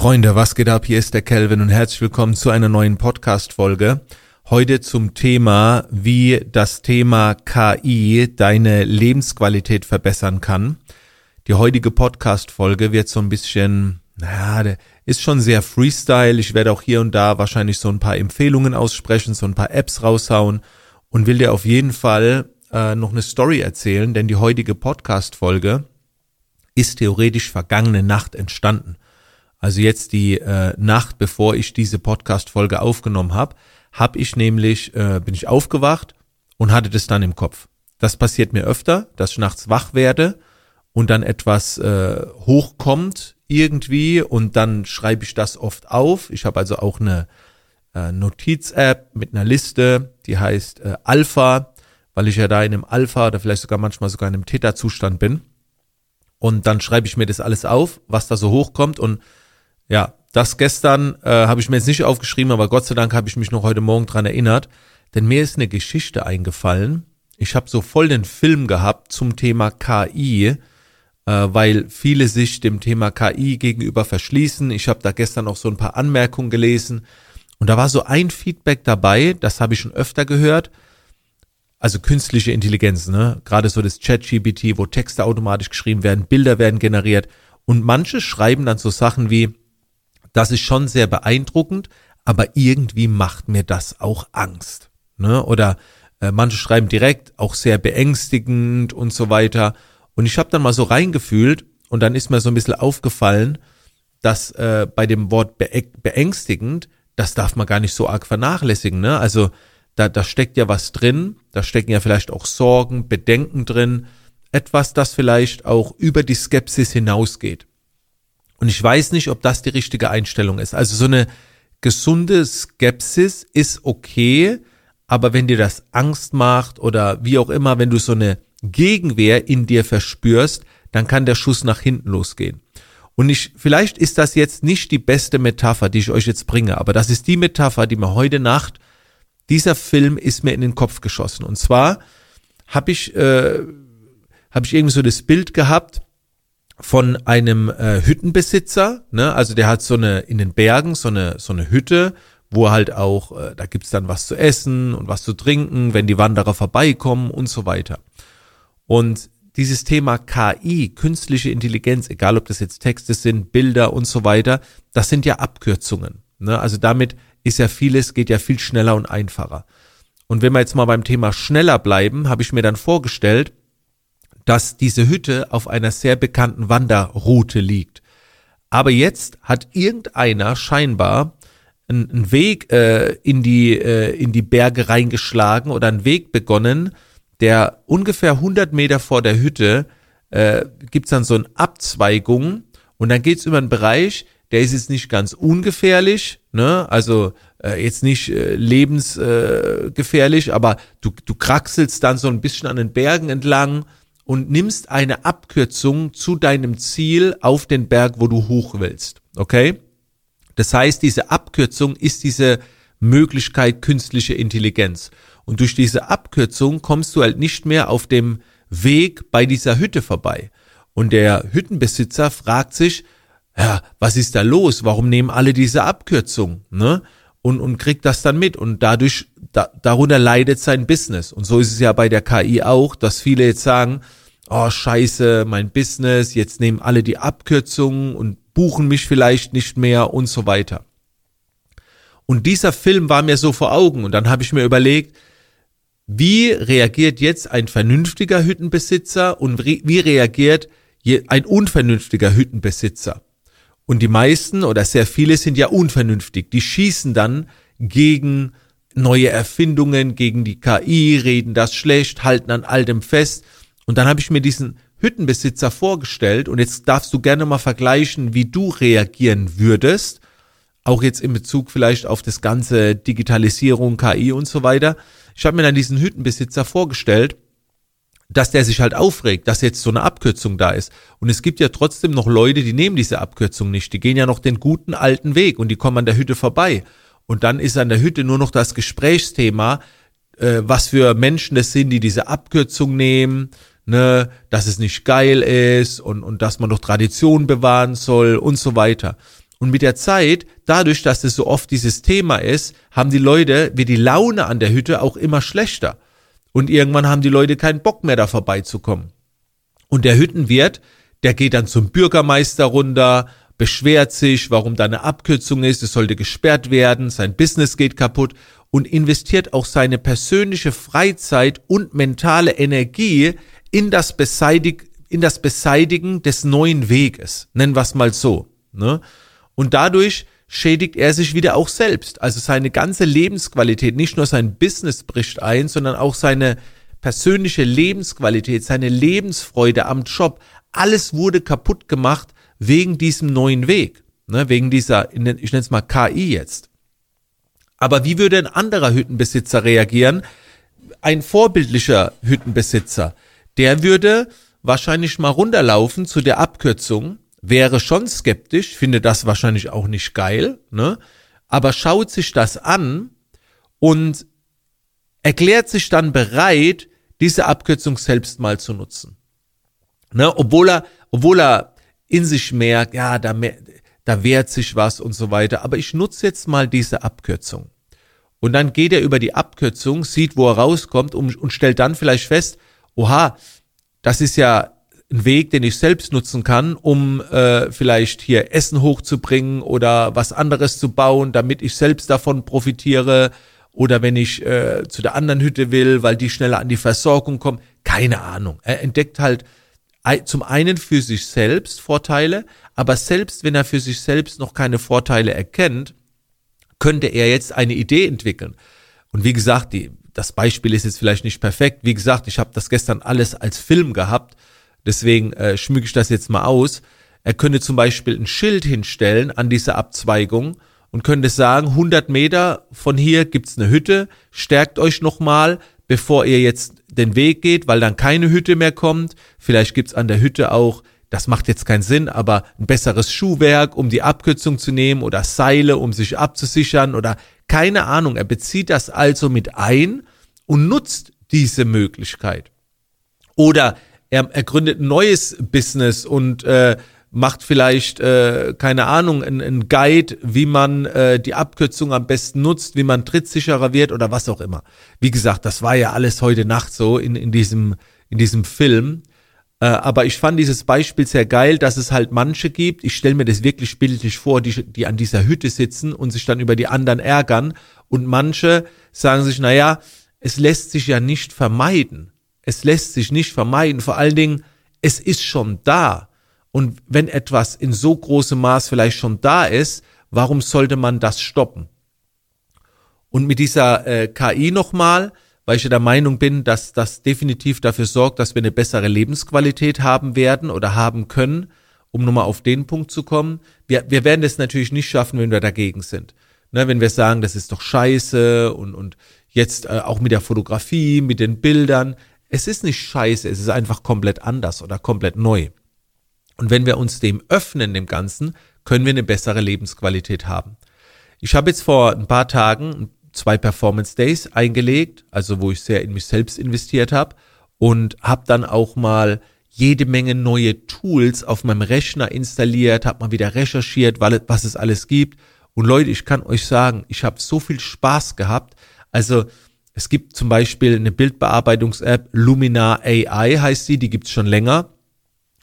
Freunde, was geht ab? Hier ist der Kelvin und herzlich willkommen zu einer neuen Podcast-Folge. Heute zum Thema, wie das Thema KI deine Lebensqualität verbessern kann. Die heutige Podcast-Folge wird so ein bisschen, naja, ist schon sehr Freestyle. Ich werde auch hier und da wahrscheinlich so ein paar Empfehlungen aussprechen, so ein paar Apps raushauen und will dir auf jeden Fall äh, noch eine Story erzählen, denn die heutige Podcast-Folge ist theoretisch vergangene Nacht entstanden. Also jetzt die äh, Nacht, bevor ich diese Podcast-Folge aufgenommen habe, habe ich nämlich, äh, bin ich aufgewacht und hatte das dann im Kopf. Das passiert mir öfter, dass ich nachts wach werde und dann etwas äh, hochkommt irgendwie und dann schreibe ich das oft auf. Ich habe also auch eine äh, Notiz-App mit einer Liste, die heißt äh, Alpha, weil ich ja da in einem Alpha oder vielleicht sogar manchmal sogar in einem Theta-Zustand bin. Und dann schreibe ich mir das alles auf, was da so hochkommt und ja, das gestern äh, habe ich mir jetzt nicht aufgeschrieben, aber Gott sei Dank habe ich mich noch heute Morgen dran erinnert, denn mir ist eine Geschichte eingefallen. Ich habe so voll den Film gehabt zum Thema KI, äh, weil viele sich dem Thema KI gegenüber verschließen. Ich habe da gestern auch so ein paar Anmerkungen gelesen und da war so ein Feedback dabei, das habe ich schon öfter gehört. Also künstliche Intelligenz, ne? Gerade so das Chat-GPT, wo Texte automatisch geschrieben werden, Bilder werden generiert und manche schreiben dann so Sachen wie das ist schon sehr beeindruckend, aber irgendwie macht mir das auch Angst. Ne? Oder äh, manche schreiben direkt auch sehr beängstigend und so weiter. Und ich habe dann mal so reingefühlt und dann ist mir so ein bisschen aufgefallen, dass äh, bei dem Wort beängstigend, das darf man gar nicht so arg vernachlässigen. Ne? Also da, da steckt ja was drin, da stecken ja vielleicht auch Sorgen, Bedenken drin, etwas, das vielleicht auch über die Skepsis hinausgeht. Und ich weiß nicht, ob das die richtige Einstellung ist. Also so eine gesunde Skepsis ist okay, aber wenn dir das Angst macht oder wie auch immer, wenn du so eine Gegenwehr in dir verspürst, dann kann der Schuss nach hinten losgehen. Und ich, vielleicht ist das jetzt nicht die beste Metapher, die ich euch jetzt bringe, aber das ist die Metapher, die mir heute Nacht, dieser Film ist mir in den Kopf geschossen. Und zwar habe ich, äh, habe ich irgendwie so das Bild gehabt, von einem äh, Hüttenbesitzer, ne? Also der hat so eine in den Bergen so eine so eine Hütte, wo halt auch, äh, da gibt's dann was zu essen und was zu trinken, wenn die Wanderer vorbeikommen und so weiter. Und dieses Thema KI, künstliche Intelligenz, egal ob das jetzt Texte sind, Bilder und so weiter, das sind ja Abkürzungen. Ne? Also damit ist ja vieles, geht ja viel schneller und einfacher. Und wenn wir jetzt mal beim Thema schneller bleiben, habe ich mir dann vorgestellt, dass diese Hütte auf einer sehr bekannten Wanderroute liegt. Aber jetzt hat irgendeiner scheinbar einen Weg äh, in die äh, in die Berge reingeschlagen oder einen Weg begonnen, der ungefähr 100 Meter vor der Hütte äh, gibt's dann so eine Abzweigung und dann geht's über einen Bereich, der ist jetzt nicht ganz ungefährlich, ne? Also äh, jetzt nicht äh, lebensgefährlich, äh, aber du du kraxelst dann so ein bisschen an den Bergen entlang und nimmst eine Abkürzung zu deinem Ziel auf den Berg, wo du hoch willst. Okay? Das heißt, diese Abkürzung ist diese Möglichkeit künstliche Intelligenz. Und durch diese Abkürzung kommst du halt nicht mehr auf dem Weg bei dieser Hütte vorbei. Und der Hüttenbesitzer fragt sich, ja, was ist da los? Warum nehmen alle diese Abkürzung? Ne? Und, und kriegt das dann mit. Und dadurch, da, darunter leidet sein Business. Und so ist es ja bei der KI auch, dass viele jetzt sagen, oh scheiße, mein Business, jetzt nehmen alle die Abkürzungen und buchen mich vielleicht nicht mehr und so weiter. Und dieser Film war mir so vor Augen und dann habe ich mir überlegt, wie reagiert jetzt ein vernünftiger Hüttenbesitzer und wie reagiert ein unvernünftiger Hüttenbesitzer? Und die meisten oder sehr viele sind ja unvernünftig. Die schießen dann gegen neue Erfindungen, gegen die KI, reden das schlecht, halten an all dem fest und dann habe ich mir diesen Hüttenbesitzer vorgestellt und jetzt darfst du gerne mal vergleichen, wie du reagieren würdest, auch jetzt in Bezug vielleicht auf das ganze Digitalisierung, KI und so weiter. Ich habe mir dann diesen Hüttenbesitzer vorgestellt, dass der sich halt aufregt, dass jetzt so eine Abkürzung da ist. Und es gibt ja trotzdem noch Leute, die nehmen diese Abkürzung nicht. Die gehen ja noch den guten alten Weg und die kommen an der Hütte vorbei. Und dann ist an der Hütte nur noch das Gesprächsthema, äh, was für Menschen das sind, die diese Abkürzung nehmen ne, dass es nicht geil ist und, und dass man doch Tradition bewahren soll und so weiter. Und mit der Zeit, dadurch, dass es so oft dieses Thema ist, haben die Leute, wie die Laune an der Hütte auch immer schlechter. Und irgendwann haben die Leute keinen Bock mehr, da vorbeizukommen. Und der Hüttenwirt, der geht dann zum Bürgermeister runter, beschwert sich, warum da eine Abkürzung ist, es sollte gesperrt werden, sein Business geht kaputt und investiert auch seine persönliche Freizeit und mentale Energie in das, Beseitig in das Beseitigen des neuen Weges. Nennen wir es mal so. Ne? Und dadurch schädigt er sich wieder auch selbst. Also seine ganze Lebensqualität, nicht nur sein Business bricht ein, sondern auch seine persönliche Lebensqualität, seine Lebensfreude am Job, alles wurde kaputt gemacht wegen diesem neuen Weg, ne, wegen dieser, ich nenne es mal KI jetzt. Aber wie würde ein anderer Hüttenbesitzer reagieren? Ein vorbildlicher Hüttenbesitzer, der würde wahrscheinlich mal runterlaufen zu der Abkürzung, wäre schon skeptisch, finde das wahrscheinlich auch nicht geil, ne? aber schaut sich das an und erklärt sich dann bereit, diese Abkürzung selbst mal zu nutzen. Ne? Obwohl er, obwohl er in sich merkt, ja, da, da wehrt sich was und so weiter. Aber ich nutze jetzt mal diese Abkürzung. Und dann geht er über die Abkürzung, sieht, wo er rauskommt und, und stellt dann vielleicht fest, oha, das ist ja ein Weg, den ich selbst nutzen kann, um äh, vielleicht hier Essen hochzubringen oder was anderes zu bauen, damit ich selbst davon profitiere oder wenn ich äh, zu der anderen Hütte will, weil die schneller an die Versorgung kommen. Keine Ahnung. Er entdeckt halt zum einen für sich selbst Vorteile, aber selbst wenn er für sich selbst noch keine Vorteile erkennt, könnte er jetzt eine Idee entwickeln. Und wie gesagt, die, das Beispiel ist jetzt vielleicht nicht perfekt. Wie gesagt, ich habe das gestern alles als Film gehabt, deswegen äh, schmücke ich das jetzt mal aus. Er könnte zum Beispiel ein Schild hinstellen an dieser Abzweigung und könnte sagen, 100 Meter von hier gibt's eine Hütte, stärkt euch nochmal, bevor ihr jetzt den Weg geht, weil dann keine Hütte mehr kommt. Vielleicht gibt's an der Hütte auch, das macht jetzt keinen Sinn, aber ein besseres Schuhwerk, um die Abkürzung zu nehmen oder Seile, um sich abzusichern oder keine Ahnung. Er bezieht das also mit ein und nutzt diese Möglichkeit. Oder er, er gründet ein neues Business und äh, macht vielleicht, äh, keine Ahnung, ein, ein Guide, wie man äh, die Abkürzung am besten nutzt, wie man trittsicherer wird oder was auch immer. Wie gesagt, das war ja alles heute Nacht so in, in, diesem, in diesem Film. Äh, aber ich fand dieses Beispiel sehr geil, dass es halt manche gibt, ich stelle mir das wirklich bildlich vor, die, die an dieser Hütte sitzen und sich dann über die anderen ärgern. Und manche sagen sich, naja, es lässt sich ja nicht vermeiden. Es lässt sich nicht vermeiden. Vor allen Dingen, es ist schon da. Und wenn etwas in so großem Maß vielleicht schon da ist, warum sollte man das stoppen? Und mit dieser äh, KI nochmal, weil ich der Meinung bin, dass das definitiv dafür sorgt, dass wir eine bessere Lebensqualität haben werden oder haben können, um nochmal auf den Punkt zu kommen. Wir, wir werden es natürlich nicht schaffen, wenn wir dagegen sind. Ne, wenn wir sagen, das ist doch scheiße und, und jetzt äh, auch mit der Fotografie, mit den Bildern. Es ist nicht scheiße, es ist einfach komplett anders oder komplett neu. Und wenn wir uns dem öffnen, dem Ganzen, können wir eine bessere Lebensqualität haben. Ich habe jetzt vor ein paar Tagen zwei Performance Days eingelegt, also wo ich sehr in mich selbst investiert habe und habe dann auch mal jede Menge neue Tools auf meinem Rechner installiert, habe mal wieder recherchiert, was es alles gibt. Und Leute, ich kann euch sagen, ich habe so viel Spaß gehabt. Also es gibt zum Beispiel eine Bildbearbeitungs-App, Luminar AI heißt sie, die gibt's schon länger.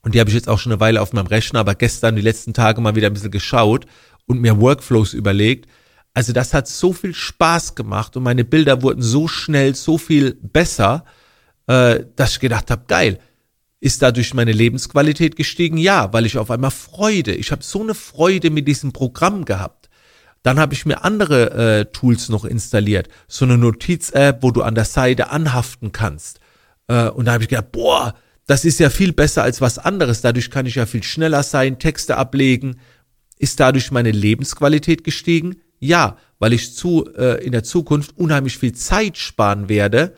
Und die habe ich jetzt auch schon eine Weile auf meinem Rechner, aber gestern die letzten Tage mal wieder ein bisschen geschaut und mir Workflows überlegt. Also das hat so viel Spaß gemacht und meine Bilder wurden so schnell, so viel besser, äh, dass ich gedacht habe, geil. Ist dadurch meine Lebensqualität gestiegen? Ja, weil ich auf einmal Freude, ich habe so eine Freude mit diesem Programm gehabt. Dann habe ich mir andere äh, Tools noch installiert, so eine Notiz-App, wo du an der Seite anhaften kannst. Äh, und da habe ich gedacht, boah, das ist ja viel besser als was anderes. Dadurch kann ich ja viel schneller sein, Texte ablegen. Ist dadurch meine Lebensqualität gestiegen? Ja, weil ich zu, äh, in der Zukunft unheimlich viel Zeit sparen werde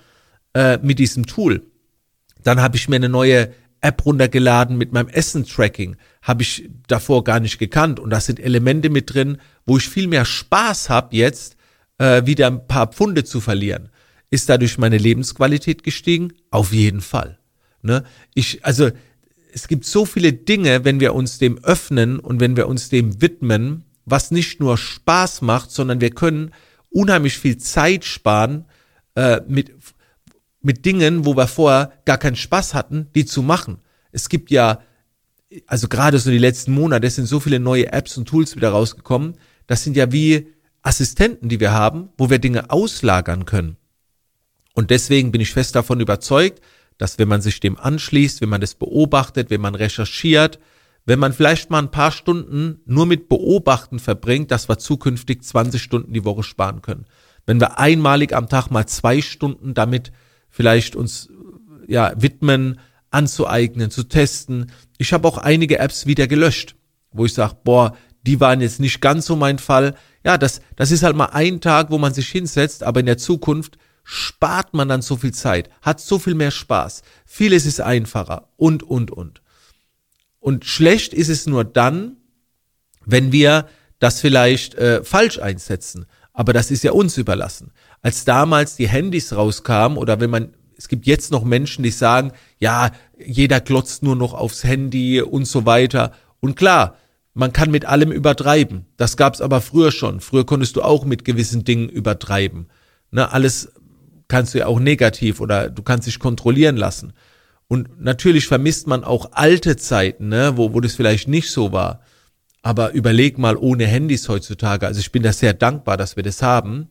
äh, mit diesem Tool. Dann habe ich mir eine neue App runtergeladen mit meinem Essen-Tracking. Habe ich davor gar nicht gekannt. Und da sind Elemente mit drin, wo ich viel mehr Spaß habe jetzt, äh, wieder ein paar Pfunde zu verlieren. Ist dadurch meine Lebensqualität gestiegen? Auf jeden Fall. Ne? Ich, also es gibt so viele Dinge, wenn wir uns dem öffnen und wenn wir uns dem widmen, was nicht nur Spaß macht, sondern wir können unheimlich viel Zeit sparen äh, mit, mit Dingen, wo wir vorher gar keinen Spaß hatten, die zu machen. Es gibt ja, also gerade so die letzten Monate, es sind so viele neue Apps und Tools wieder rausgekommen. Das sind ja wie Assistenten, die wir haben, wo wir Dinge auslagern können. Und deswegen bin ich fest davon überzeugt, dass wenn man sich dem anschließt, wenn man das beobachtet, wenn man recherchiert, wenn man vielleicht mal ein paar Stunden nur mit Beobachten verbringt, dass wir zukünftig 20 Stunden die Woche sparen können. Wenn wir einmalig am Tag mal zwei Stunden damit vielleicht uns ja widmen, anzueignen, zu testen. Ich habe auch einige Apps wieder gelöscht, wo ich sage, boah, die waren jetzt nicht ganz so mein Fall. Ja, das, das ist halt mal ein Tag, wo man sich hinsetzt, aber in der Zukunft spart man dann so viel Zeit, hat so viel mehr Spaß. Vieles ist einfacher und, und, und. Und schlecht ist es nur dann, wenn wir das vielleicht äh, falsch einsetzen. Aber das ist ja uns überlassen. Als damals die Handys rauskamen oder wenn man, es gibt jetzt noch Menschen, die sagen, ja, jeder glotzt nur noch aufs Handy und so weiter. Und klar, man kann mit allem übertreiben. Das gab's aber früher schon. Früher konntest du auch mit gewissen Dingen übertreiben. Ne, alles kannst du ja auch negativ oder du kannst dich kontrollieren lassen. Und natürlich vermisst man auch alte Zeiten, ne, wo, wo das vielleicht nicht so war. Aber überleg mal ohne Handys heutzutage. Also ich bin da sehr dankbar, dass wir das haben.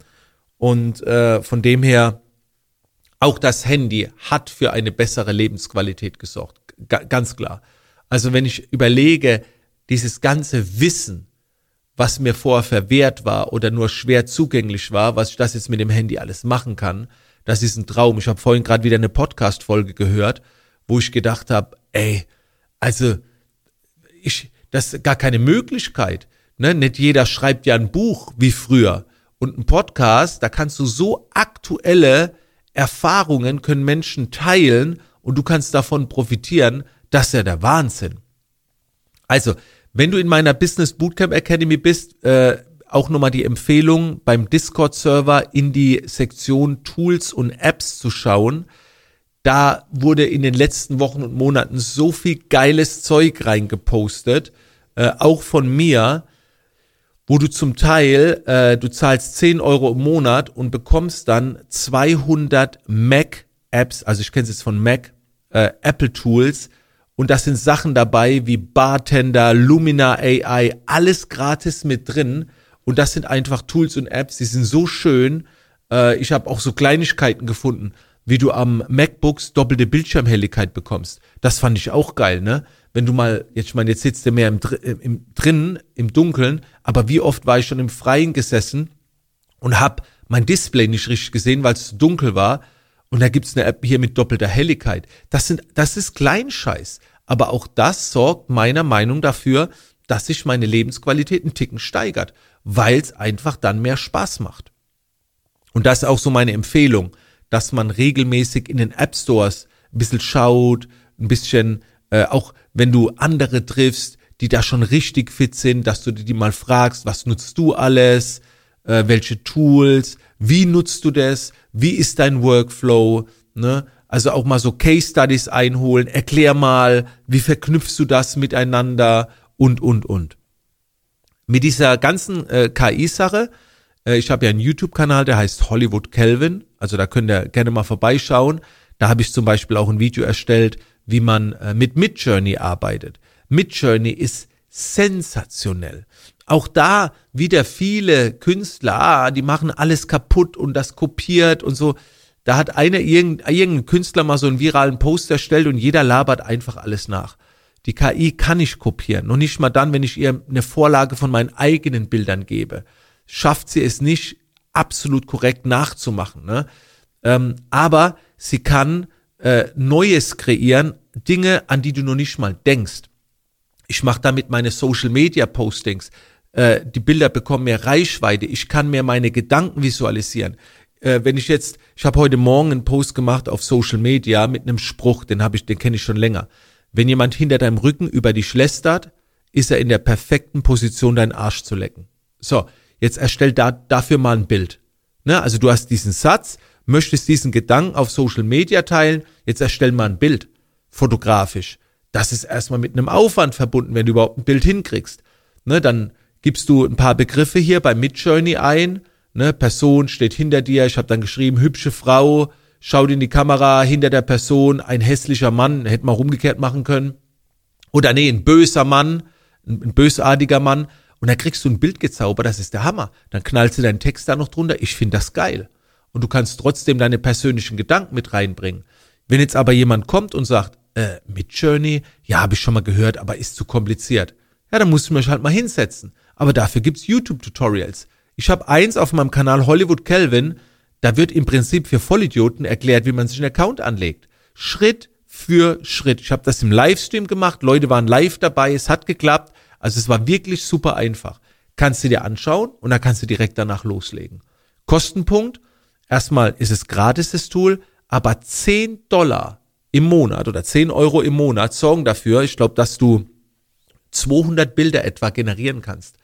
Und äh, von dem her, auch das Handy hat für eine bessere Lebensqualität gesorgt. G ganz klar. Also wenn ich überlege, dieses ganze Wissen, was mir vorher verwehrt war oder nur schwer zugänglich war, was ich das jetzt mit dem Handy alles machen kann, das ist ein Traum. Ich habe vorhin gerade wieder eine Podcast-Folge gehört, wo ich gedacht habe, ey, also ich, das ist gar keine Möglichkeit. Ne? Nicht jeder schreibt ja ein Buch wie früher. Und ein Podcast, da kannst du so aktuelle Erfahrungen können Menschen teilen und du kannst davon profitieren. Das ist ja der Wahnsinn. Also, wenn du in meiner Business Bootcamp Academy bist, äh, auch nochmal die Empfehlung, beim Discord-Server in die Sektion Tools und Apps zu schauen. Da wurde in den letzten Wochen und Monaten so viel geiles Zeug reingepostet, äh, auch von mir, wo du zum Teil, äh, du zahlst 10 Euro im Monat und bekommst dann 200 Mac-Apps, also ich kenne es jetzt von Mac, äh, Apple Tools, und das sind Sachen dabei wie Bartender, Lumina AI, alles gratis mit drin. Und das sind einfach Tools und Apps, die sind so schön. Äh, ich habe auch so Kleinigkeiten gefunden, wie du am MacBooks doppelte Bildschirmhelligkeit bekommst. Das fand ich auch geil, ne? wenn du mal, jetzt ich meine, jetzt sitzt du mehr im, äh, im drinnen, im Dunkeln, aber wie oft war ich schon im Freien gesessen und hab mein Display nicht richtig gesehen, weil es dunkel war. Und da gibt's eine App hier mit doppelter Helligkeit. Das sind, das ist Kleinscheiß. Aber auch das sorgt meiner Meinung dafür, dass sich meine Lebensqualität einen Ticken steigert, weil es einfach dann mehr Spaß macht. Und das ist auch so meine Empfehlung, dass man regelmäßig in den App Stores ein bisschen schaut, ein bisschen äh, auch wenn du andere triffst, die da schon richtig fit sind, dass du die mal fragst, was nutzt du alles, äh, welche Tools, wie nutzt du das, wie ist dein Workflow, ne? Also auch mal so Case Studies einholen, erklär mal, wie verknüpfst du das miteinander und, und, und. Mit dieser ganzen äh, KI-Sache, ich habe ja einen YouTube-Kanal, der heißt Hollywood Kelvin, also da könnt ihr gerne mal vorbeischauen. Da habe ich zum Beispiel auch ein Video erstellt, wie man äh, mit Midjourney arbeitet. Midjourney ist sensationell. Auch da wieder viele Künstler, ah, die machen alles kaputt und das kopiert und so. Da hat einer irgendein, Künstler mal so einen viralen Post erstellt und jeder labert einfach alles nach. Die KI kann nicht kopieren. Noch nicht mal dann, wenn ich ihr eine Vorlage von meinen eigenen Bildern gebe. Schafft sie es nicht, absolut korrekt nachzumachen. Ne? Ähm, aber sie kann äh, Neues kreieren, Dinge, an die du noch nicht mal denkst. Ich mache damit meine Social Media Postings. Äh, die Bilder bekommen mehr Reichweite. Ich kann mir meine Gedanken visualisieren. Äh, wenn ich jetzt, ich habe heute Morgen einen Post gemacht auf Social Media mit einem Spruch, den habe ich, den kenne ich schon länger. Wenn jemand hinter deinem Rücken über dich lästert, ist er in der perfekten Position, deinen Arsch zu lecken. So, jetzt erstell da, dafür mal ein Bild. Ne? Also du hast diesen Satz, möchtest diesen Gedanken auf Social Media teilen, jetzt erstell mal ein Bild, fotografisch. Das ist erstmal mit einem Aufwand verbunden, wenn du überhaupt ein Bild hinkriegst. Ne, dann gibst du ein paar Begriffe hier bei Midjourney ein. Ne, Person steht hinter dir. Ich habe dann geschrieben, hübsche Frau, schaut in die Kamera, hinter der Person ein hässlicher Mann, hätte man rumgekehrt machen können. Oder nee, ein böser Mann, ein, ein bösartiger Mann. Und dann kriegst du ein Bild gezaubert, das ist der Hammer. Dann knallst du deinen Text da noch drunter. Ich finde das geil. Und du kannst trotzdem deine persönlichen Gedanken mit reinbringen. Wenn jetzt aber jemand kommt und sagt, äh, mit Journey, ja, habe ich schon mal gehört, aber ist zu kompliziert. Ja, dann musst du mich halt mal hinsetzen. Aber dafür gibt's YouTube-Tutorials. Ich habe eins auf meinem Kanal Hollywood Kelvin, da wird im Prinzip für Vollidioten erklärt, wie man sich einen Account anlegt. Schritt für Schritt. Ich habe das im Livestream gemacht, Leute waren live dabei, es hat geklappt. Also es war wirklich super einfach. Kannst du dir anschauen und dann kannst du direkt danach loslegen. Kostenpunkt, erstmal ist es gratis das Tool, aber 10 Dollar im Monat oder 10 Euro im Monat sorgen dafür, ich glaube, dass du 200 Bilder etwa generieren kannst.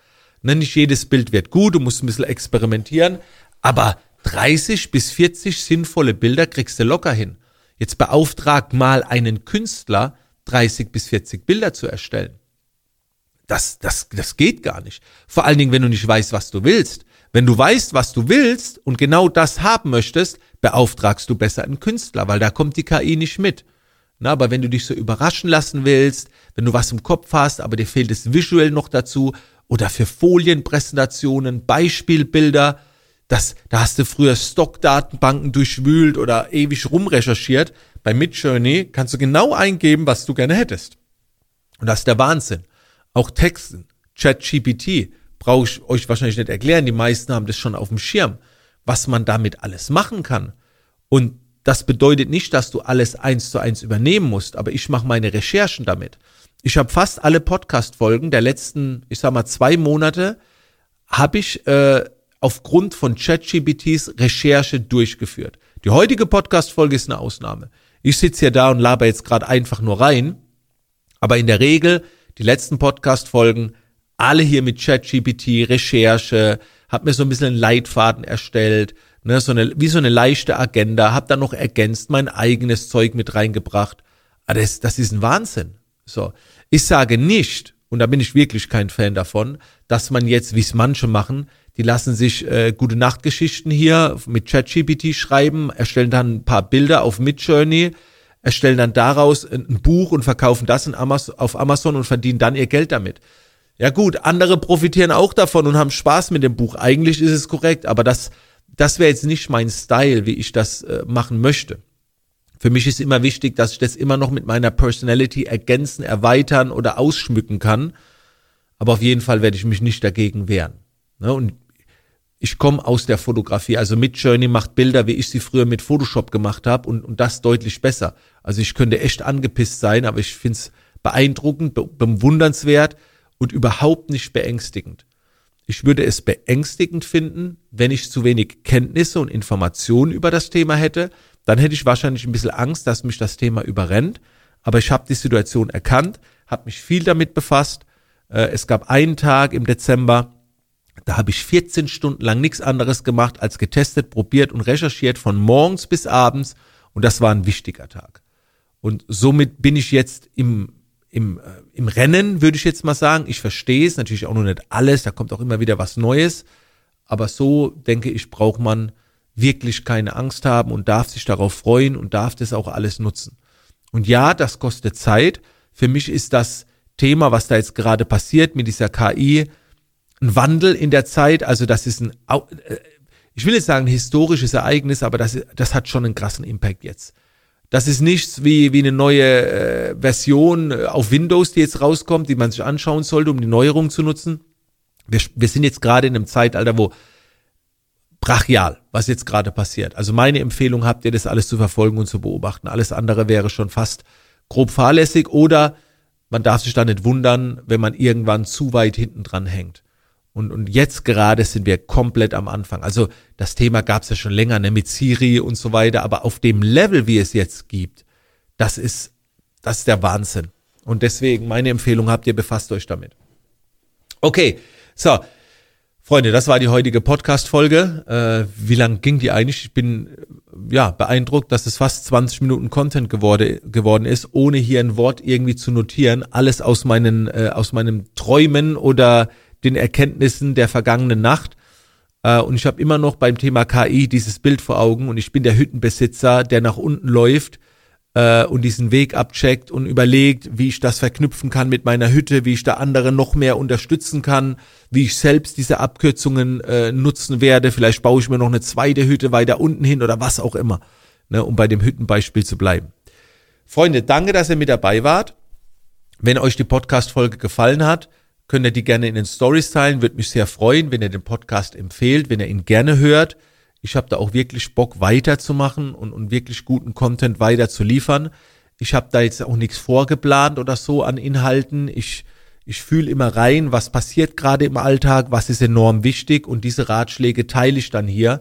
Ne, nicht jedes Bild wird gut, du musst ein bisschen experimentieren, aber 30 bis 40 sinnvolle Bilder kriegst du locker hin. Jetzt beauftrag mal einen Künstler, 30 bis 40 Bilder zu erstellen. Das, das, das geht gar nicht. Vor allen Dingen, wenn du nicht weißt, was du willst. Wenn du weißt, was du willst und genau das haben möchtest, beauftragst du besser einen Künstler, weil da kommt die KI nicht mit. Na, aber wenn du dich so überraschen lassen willst, wenn du was im Kopf hast, aber dir fehlt es visuell noch dazu oder für Folienpräsentationen, Beispielbilder, das, da hast du früher Stockdatenbanken durchwühlt oder ewig rumrecherchiert. Bei Midjourney kannst du genau eingeben, was du gerne hättest. Und das ist der Wahnsinn. Auch Texten, ChatGPT, brauche ich euch wahrscheinlich nicht erklären. Die meisten haben das schon auf dem Schirm, was man damit alles machen kann. Und das bedeutet nicht, dass du alles eins zu eins übernehmen musst, aber ich mache meine Recherchen damit. Ich habe fast alle Podcast-Folgen der letzten, ich sag mal, zwei Monate, habe ich äh, aufgrund von ChatGPTs Recherche durchgeführt. Die heutige Podcast-Folge ist eine Ausnahme. Ich sitze ja da und laber jetzt gerade einfach nur rein, aber in der Regel die letzten Podcast-Folgen alle hier mit ChatGPT, Recherche, hab mir so ein bisschen einen Leitfaden erstellt, ne, so eine, wie so eine leichte Agenda, hab dann noch ergänzt, mein eigenes Zeug mit reingebracht. Aber ah, das, das ist ein Wahnsinn. So. Ich sage nicht, und da bin ich wirklich kein Fan davon, dass man jetzt, wie es manche machen, die lassen sich äh, gute Nachtgeschichten hier mit ChatGPT schreiben, erstellen dann ein paar Bilder auf Midjourney, erstellen dann daraus ein Buch und verkaufen das Amazon, auf Amazon und verdienen dann ihr Geld damit. Ja gut, andere profitieren auch davon und haben Spaß mit dem Buch. Eigentlich ist es korrekt, aber das, das wäre jetzt nicht mein Style, wie ich das äh, machen möchte. Für mich ist immer wichtig, dass ich das immer noch mit meiner Personality ergänzen, erweitern oder ausschmücken kann. Aber auf jeden Fall werde ich mich nicht dagegen wehren. Ne? Und ich komme aus der Fotografie. Also mit Journey macht Bilder, wie ich sie früher mit Photoshop gemacht habe und, und das deutlich besser. Also ich könnte echt angepisst sein, aber ich finde es beeindruckend, be bewundernswert und überhaupt nicht beängstigend. Ich würde es beängstigend finden, wenn ich zu wenig Kenntnisse und Informationen über das Thema hätte. Dann hätte ich wahrscheinlich ein bisschen Angst, dass mich das Thema überrennt. Aber ich habe die Situation erkannt, habe mich viel damit befasst. Äh, es gab einen Tag im Dezember, da habe ich 14 Stunden lang nichts anderes gemacht als getestet, probiert und recherchiert von morgens bis abends und das war ein wichtiger Tag. Und somit bin ich jetzt im, im, äh, im Rennen, würde ich jetzt mal sagen. Ich verstehe es natürlich auch noch nicht alles, da kommt auch immer wieder was Neues. Aber so, denke ich, braucht man wirklich keine Angst haben und darf sich darauf freuen und darf das auch alles nutzen. Und ja, das kostet Zeit. Für mich ist das Thema, was da jetzt gerade passiert mit dieser KI, ein Wandel in der Zeit. Also das ist ein, äh, ich will jetzt sagen, ein historisches Ereignis, aber das, das hat schon einen krassen Impact jetzt. Das ist nichts wie, wie eine neue äh, Version äh, auf Windows, die jetzt rauskommt, die man sich anschauen sollte, um die Neuerung zu nutzen. Wir, wir sind jetzt gerade in einem Zeitalter, wo brachial, was jetzt gerade passiert. Also meine Empfehlung habt ihr, das alles zu verfolgen und zu beobachten. Alles andere wäre schon fast grob fahrlässig oder man darf sich da nicht wundern, wenn man irgendwann zu weit hinten dran hängt. Und, und jetzt gerade sind wir komplett am Anfang. Also das Thema gab es ja schon länger ne, mit Siri und so weiter, aber auf dem Level, wie es jetzt gibt, das ist, das ist der Wahnsinn. Und deswegen meine Empfehlung habt ihr, befasst euch damit. Okay, so. Freunde, das war die heutige Podcast-Folge. Äh, wie lang ging die eigentlich? Ich bin ja beeindruckt, dass es fast 20 Minuten Content geworde, geworden ist, ohne hier ein Wort irgendwie zu notieren. Alles aus meinen, äh, aus meinem Träumen oder den Erkenntnissen der vergangenen Nacht. Äh, und ich habe immer noch beim Thema KI dieses Bild vor Augen und ich bin der Hüttenbesitzer, der nach unten läuft äh, und diesen Weg abcheckt und überlegt, wie ich das verknüpfen kann mit meiner Hütte, wie ich da andere noch mehr unterstützen kann, wie ich selbst diese Abkürzungen äh, nutzen werde. Vielleicht baue ich mir noch eine zweite Hütte weiter unten hin oder was auch immer, ne, um bei dem Hüttenbeispiel zu bleiben. Freunde, danke, dass ihr mit dabei wart. Wenn euch die Podcast-Folge gefallen hat, könnt ihr die gerne in den Stories teilen. Würde mich sehr freuen, wenn ihr den Podcast empfehlt, wenn ihr ihn gerne hört. Ich habe da auch wirklich Bock weiterzumachen und, und wirklich guten Content weiter zu liefern. Ich habe da jetzt auch nichts vorgeplant oder so an Inhalten. Ich, ich fühle immer rein, was passiert gerade im Alltag, was ist enorm wichtig und diese Ratschläge teile ich dann hier,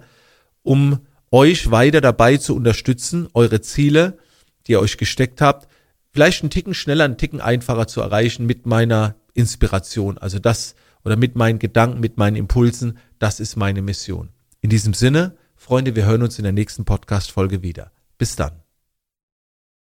um euch weiter dabei zu unterstützen, eure Ziele, die ihr euch gesteckt habt, vielleicht einen Ticken schneller, einen Ticken einfacher zu erreichen mit meiner Inspiration. Also das oder mit meinen Gedanken, mit meinen Impulsen, das ist meine Mission. In diesem Sinne, Freunde, wir hören uns in der nächsten Podcast-Folge wieder. Bis dann.